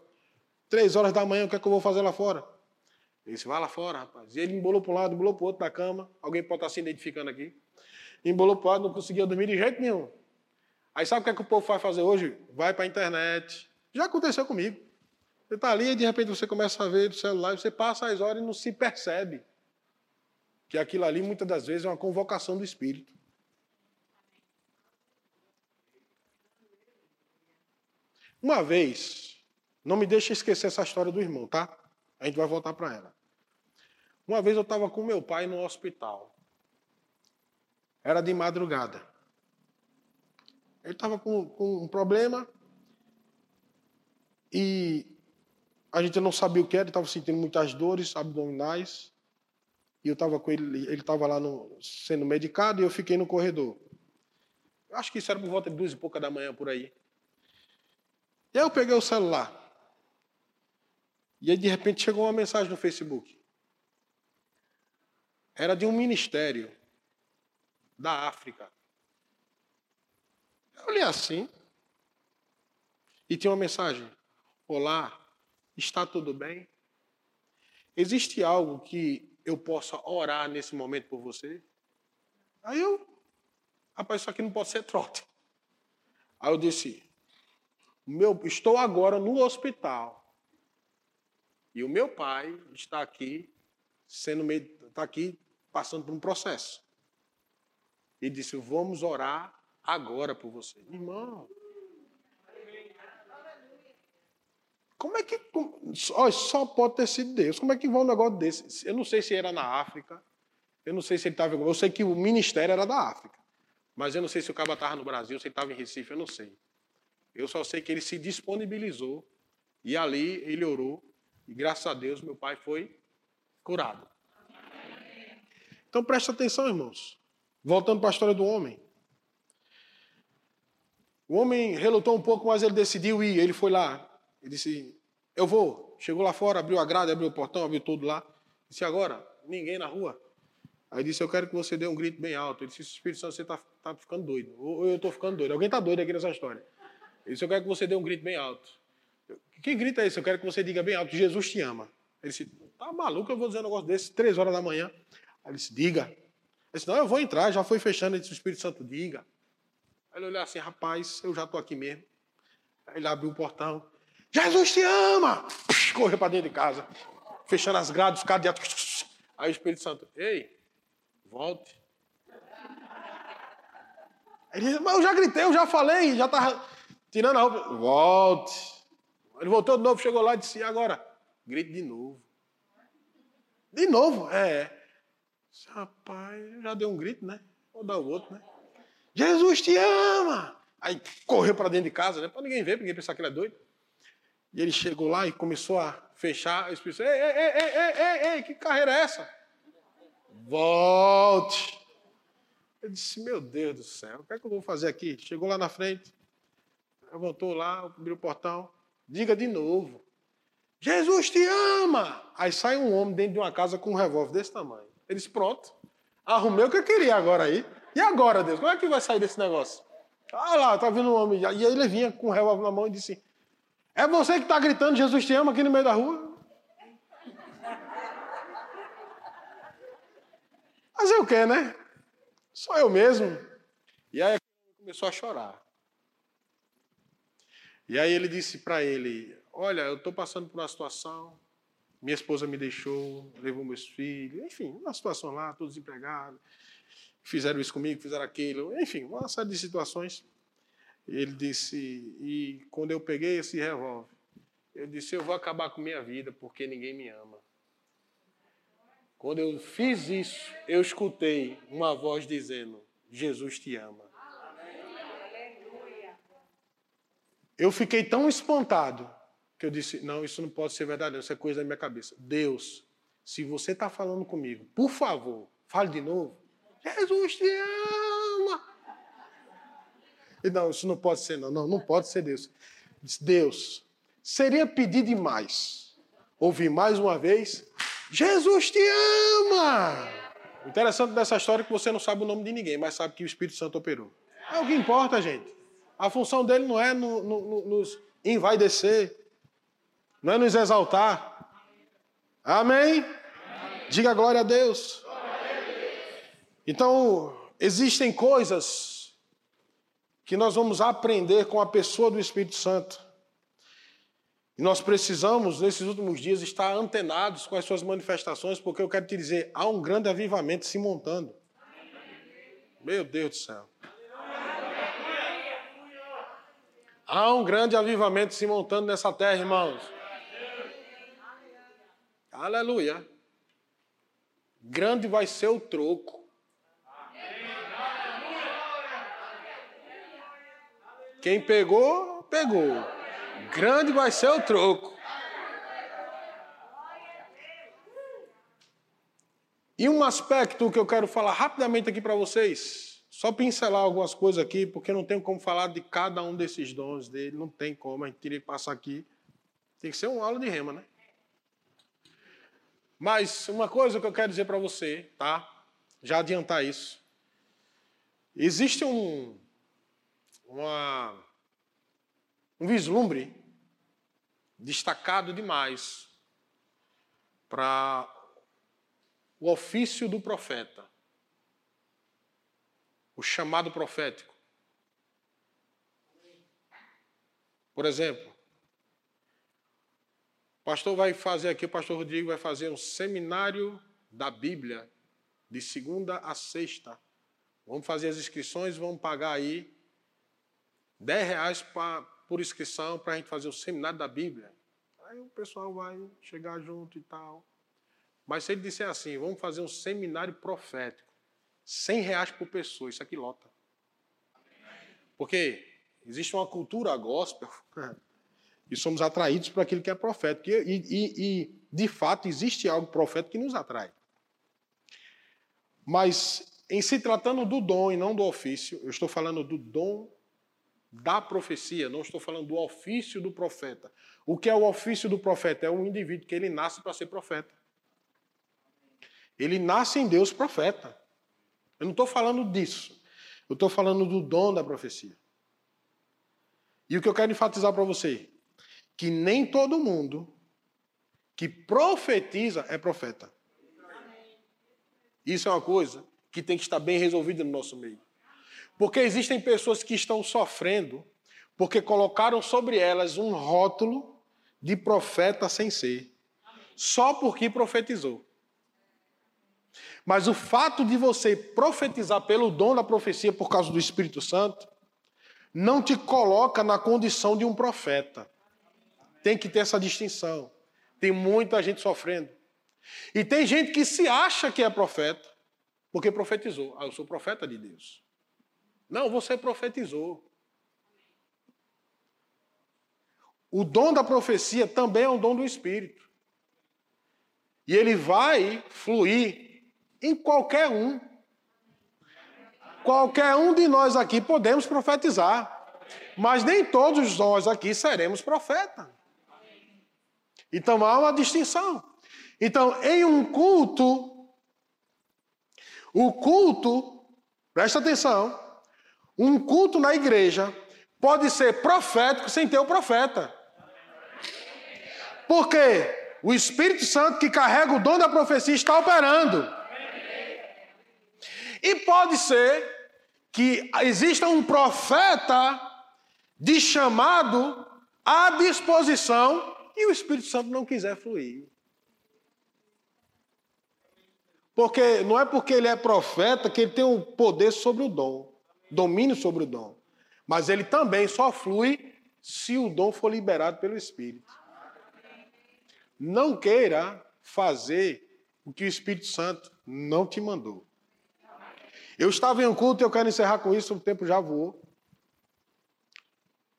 Três horas da manhã, o que é que eu vou fazer lá fora? Ele disse: Vai lá fora, rapaz. E ele embolou para um lado, embolou para o outro da cama. Alguém pode estar se identificando aqui. Embolou para o lado, não conseguia dormir de jeito nenhum. Aí sabe o que, é que o povo vai fazer hoje? Vai para a internet. Já aconteceu comigo. Você está ali e de repente você começa a ver o celular, você passa as horas e não se percebe que aquilo ali muitas das vezes é uma convocação do Espírito. Uma vez, não me deixe esquecer essa história do irmão, tá? A gente vai voltar para ela. Uma vez eu estava com meu pai no hospital. Era de madrugada. Ele estava com, com um problema e a gente não sabia o que era, ele estava sentindo muitas dores abdominais. E eu estava com ele, ele estava lá no, sendo medicado e eu fiquei no corredor. Acho que isso era por volta de duas e pouca da manhã por aí. E aí eu peguei o celular. E aí de repente chegou uma mensagem no Facebook. Era de um ministério da África. Eu olhei assim. E tinha uma mensagem: Olá, está tudo bem? Existe algo que eu possa orar nesse momento por você? Aí eu, rapaz, isso aqui não pode ser trote. Aí eu disse: meu, estou agora no hospital. E o meu pai está aqui, sendo está aqui passando por um processo. E disse: Vamos orar agora por você. Irmão. Como é que. Como, só pode ter sido Deus. Como é que vai um negócio desse? Eu não sei se era na África. Eu não sei se ele estava. Eu sei que o ministério era da África. Mas eu não sei se o cabo estava no Brasil, se ele estava em Recife, eu não sei. Eu só sei que ele se disponibilizou. E ali ele orou. E graças a Deus meu pai foi curado. Então preste atenção, irmãos. Voltando para a história do homem. O homem relutou um pouco, mas ele decidiu ir. Ele foi lá. Ele disse: Eu vou. Chegou lá fora, abriu a grade, abriu o portão, abriu tudo lá. Disse: Agora, ninguém na rua. Aí disse: Eu quero que você dê um grito bem alto. Ele disse: Espírito Santo, você está tá ficando doido. Ou eu estou ficando doido. Alguém está doido aqui nessa história. Ele disse: Eu quero que você dê um grito bem alto. Que grito é esse? Eu quero que você diga bem alto: Jesus te ama. Ele disse: Tá maluco, eu vou dizer um negócio desse, três horas da manhã. Aí ele disse: Diga. Ele disse: Não, eu vou entrar, já foi fechando. Ele disse: O Espírito Santo, diga. Aí ele olhou assim: Rapaz, eu já estou aqui mesmo. Aí ele abriu o portão. Jesus te ama! Correu para dentro de casa, fechando as grades, os cadeados. Aí o Espírito Santo, ei, volte. Ele disse, mas eu já gritei, eu já falei, já estava tirando a roupa. Volte. Ele voltou de novo, chegou lá e disse, e agora? Grite de novo. De novo? É. Rapaz, já deu um grito, né? Vou dar o outro, né? Jesus te ama! Aí correu para dentro de casa, né? Para ninguém ver, para ninguém pensar que ele é doido. E ele chegou lá e começou a fechar. O Espírito ei, ei, ei, ei, ei, ei, que carreira é essa? Volte. Eu disse, meu Deus do céu, o que é que eu vou fazer aqui? Chegou lá na frente, voltou lá, abriu o portão. Diga de novo. Jesus te ama! Aí sai um homem dentro de uma casa com um revólver desse tamanho. Ele disse, pronto, arrumei o que eu queria agora aí. E agora, Deus, como é que vai sair desse negócio? Ah lá, tá vindo um homem. E aí ele vinha com o revólver na mão e disse, é você que está gritando Jesus te ama aqui no meio da rua? Fazer o quê, né? Sou eu mesmo. E aí começou a chorar. E aí ele disse para ele: Olha, eu estou passando por uma situação. Minha esposa me deixou, levou meus filhos, enfim, uma situação lá, todos desempregados. Fizeram isso comigo, fizeram aquilo, enfim, uma série de situações. Ele disse, e quando eu peguei esse revólver, eu disse, eu vou acabar com minha vida porque ninguém me ama. Quando eu fiz isso, eu escutei uma voz dizendo, Jesus te ama. Eu fiquei tão espantado que eu disse, não, isso não pode ser verdade, isso é coisa da minha cabeça. Deus, se você está falando comigo, por favor, fale de novo. Jesus te ama. E não, isso não pode ser, não. Não, não pode ser Deus. Deus, seria pedir demais ouvir mais uma vez: Jesus te ama! O interessante dessa história é que você não sabe o nome de ninguém, mas sabe que o Espírito Santo operou. É o que importa, gente. A função dele não é no, no, no, nos envaidecer, não é nos exaltar. Amém? Amém. Diga glória a. Glória a Deus. Então, existem coisas que nós vamos aprender com a pessoa do Espírito Santo. E nós precisamos, nesses últimos dias, estar antenados com as suas manifestações, porque eu quero te dizer, há um grande avivamento se montando. Meu Deus do céu. Há um grande avivamento se montando nessa terra, irmãos. Aleluia. Grande vai ser o troco. Quem pegou, pegou. Grande vai ser o troco. E um aspecto que eu quero falar rapidamente aqui para vocês, só pincelar algumas coisas aqui, porque não tem como falar de cada um desses dons dele, não tem como, a gente teria que passar aqui. Tem que ser uma aula de rema, né? Mas uma coisa que eu quero dizer para você, tá? Já adiantar isso. Existe um, uma, um vislumbre destacado demais para o ofício do profeta, o chamado profético. Por exemplo, o pastor vai fazer aqui, o pastor Rodrigo vai fazer um seminário da Bíblia, de segunda a sexta. Vamos fazer as inscrições, vamos pagar aí 10 reais pra, por inscrição para a gente fazer o seminário da Bíblia. Aí o pessoal vai chegar junto e tal. Mas se ele disser assim, vamos fazer um seminário profético, 100 reais por pessoa, isso aqui lota. Porque existe uma cultura gospel e somos atraídos por aquilo que é profético. E, e, e, de fato, existe algo profético que nos atrai. Mas, em se tratando do dom e não do ofício, eu estou falando do dom da profecia, não estou falando do ofício do profeta. O que é o ofício do profeta? É o indivíduo que ele nasce para ser profeta. Ele nasce em Deus profeta. Eu não estou falando disso. Eu estou falando do dom da profecia. E o que eu quero enfatizar para você, que nem todo mundo que profetiza é profeta. Isso é uma coisa que tem que estar bem resolvida no nosso meio. Porque existem pessoas que estão sofrendo porque colocaram sobre elas um rótulo de profeta sem ser, só porque profetizou. Mas o fato de você profetizar pelo dom da profecia por causa do Espírito Santo não te coloca na condição de um profeta. Tem que ter essa distinção. Tem muita gente sofrendo. E tem gente que se acha que é profeta porque profetizou. Ah, eu sou profeta de Deus. Não, você profetizou. O dom da profecia também é um dom do Espírito. E ele vai fluir em qualquer um. Qualquer um de nós aqui podemos profetizar. Mas nem todos nós aqui seremos profeta. Então há uma distinção. Então, em um culto, o culto, presta atenção, um culto na igreja pode ser profético sem ter o profeta. Porque o Espírito Santo que carrega o dom da profecia está operando. E pode ser que exista um profeta de chamado à disposição e o Espírito Santo não quiser fluir. Porque não é porque ele é profeta que ele tem o poder sobre o dom, domínio sobre o dom. Mas ele também só flui se o dom for liberado pelo Espírito. Não queira fazer o que o Espírito Santo não te mandou. Eu estava em um culto e eu quero encerrar com isso, o tempo já voou.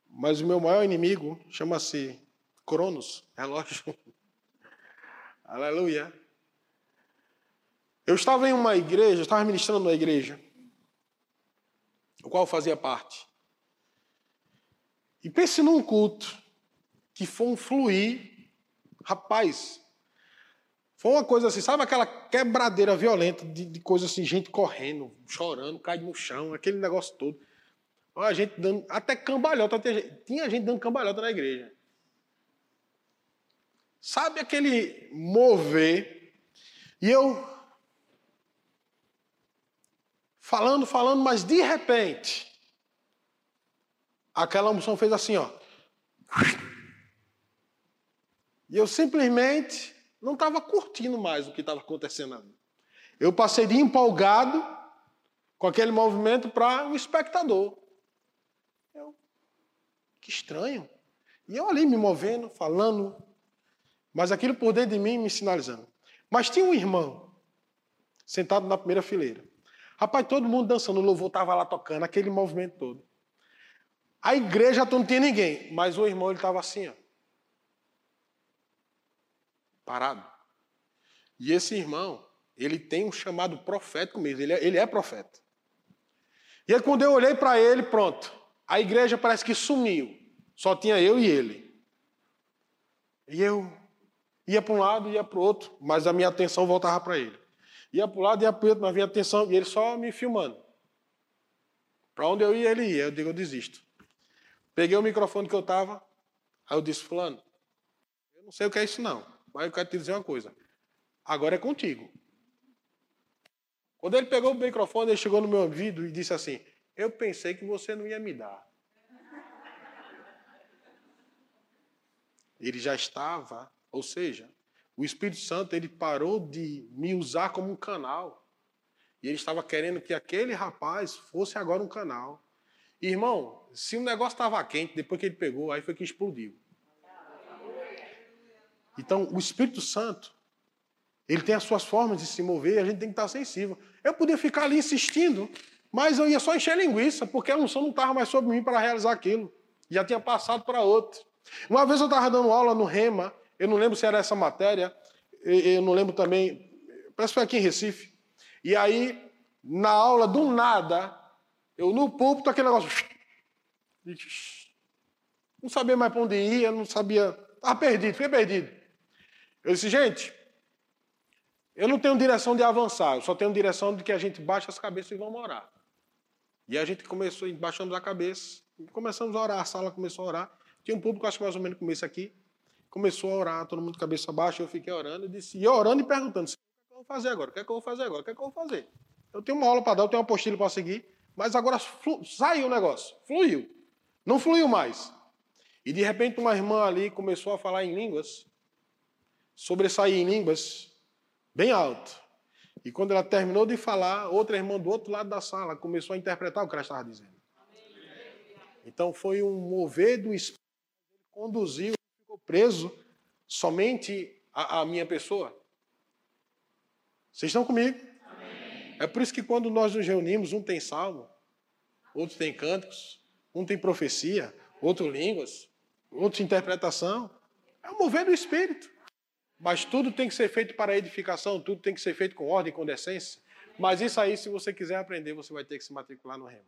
Mas o meu maior inimigo chama-se Cronos, relógio. Aleluia. Eu estava em uma igreja, estava ministrando numa igreja, o qual fazia parte. E pense num culto que foi um fluir, rapaz, foi uma coisa assim, sabe aquela quebradeira violenta de, de coisa assim, gente correndo, chorando, caindo no chão, aquele negócio todo. A gente dando, até cambalhota, tinha gente dando cambalhota na igreja. Sabe aquele mover? E eu falando, falando, mas de repente, aquela unção fez assim, ó. E eu simplesmente não estava curtindo mais o que estava acontecendo ali. Eu passei de empolgado com aquele movimento para um espectador. Eu Que estranho. E eu ali me movendo, falando, mas aquilo por dentro de mim me sinalizando. Mas tinha um irmão sentado na primeira fileira. Rapaz, todo mundo dançando, o louvor estava lá tocando, aquele movimento todo. A igreja não tinha ninguém, mas o irmão ele estava assim, ó, parado. E esse irmão, ele tem um chamado profético mesmo, ele é, ele é profeta. E aí, quando eu olhei para ele, pronto, a igreja parece que sumiu. Só tinha eu e ele. E eu ia para um lado, ia para o outro, mas a minha atenção voltava para ele. Ia para um lado, ia para o outro, mas a minha atenção, e ele só me filmando. Para onde eu ia, ele ia. Eu digo, eu desisto. Peguei o microfone que eu estava, aí eu disse, fulano, eu não sei o que é isso não, mas eu quero te dizer uma coisa. Agora é contigo. Quando ele pegou o microfone, ele chegou no meu ouvido e disse assim: Eu pensei que você não ia me dar. Ele já estava, ou seja, o Espírito Santo ele parou de me usar como um canal. E ele estava querendo que aquele rapaz fosse agora um canal. Irmão, se o negócio estava quente, depois que ele pegou, aí foi que explodiu. Então, o Espírito Santo, ele tem as suas formas de se mover a gente tem que estar sensível. Eu podia ficar ali insistindo, mas eu ia só encher linguiça, porque a unção não estava mais sobre mim para realizar aquilo. Já tinha passado para outro. Uma vez eu estava dando aula no Rema, eu não lembro se era essa matéria, eu não lembro também, parece que foi aqui em Recife. E aí, na aula, do nada, eu no púlpito, aquele negócio. Não sabia mais para onde ia, não sabia. Estava perdido, fiquei perdido. Eu disse, gente, eu não tenho direção de avançar, eu só tenho direção de que a gente baixa as cabeças e vamos orar. E a gente começou, baixamos a cabeça, começamos a orar, a sala começou a orar. Tinha um público, acho que mais ou menos como esse aqui, começou a orar, todo mundo cabeça baixa, eu fiquei orando e disse, e orando e perguntando, o que, é que eu vou fazer agora? O que é que eu vou fazer agora? O que é que eu vou fazer? Eu tenho uma aula para dar, eu tenho uma apostila para seguir, mas agora saiu o negócio, fluiu. Não fluiu mais. E de repente uma irmã ali começou a falar em línguas, sobressair em línguas, bem alto. E quando ela terminou de falar, outra irmã do outro lado da sala começou a interpretar o que ela estava dizendo. Então foi um mover do Espírito, ele conduziu, preso somente a, a minha pessoa. Vocês estão comigo? Amém. É por isso que quando nós nos reunimos, um tem salmo, outro tem cânticos, um tem profecia, outro línguas, outro interpretação. É o mover do Espírito. Mas tudo tem que ser feito para edificação, tudo tem que ser feito com ordem, com decência. Mas isso aí, se você quiser aprender, você vai ter que se matricular no remo.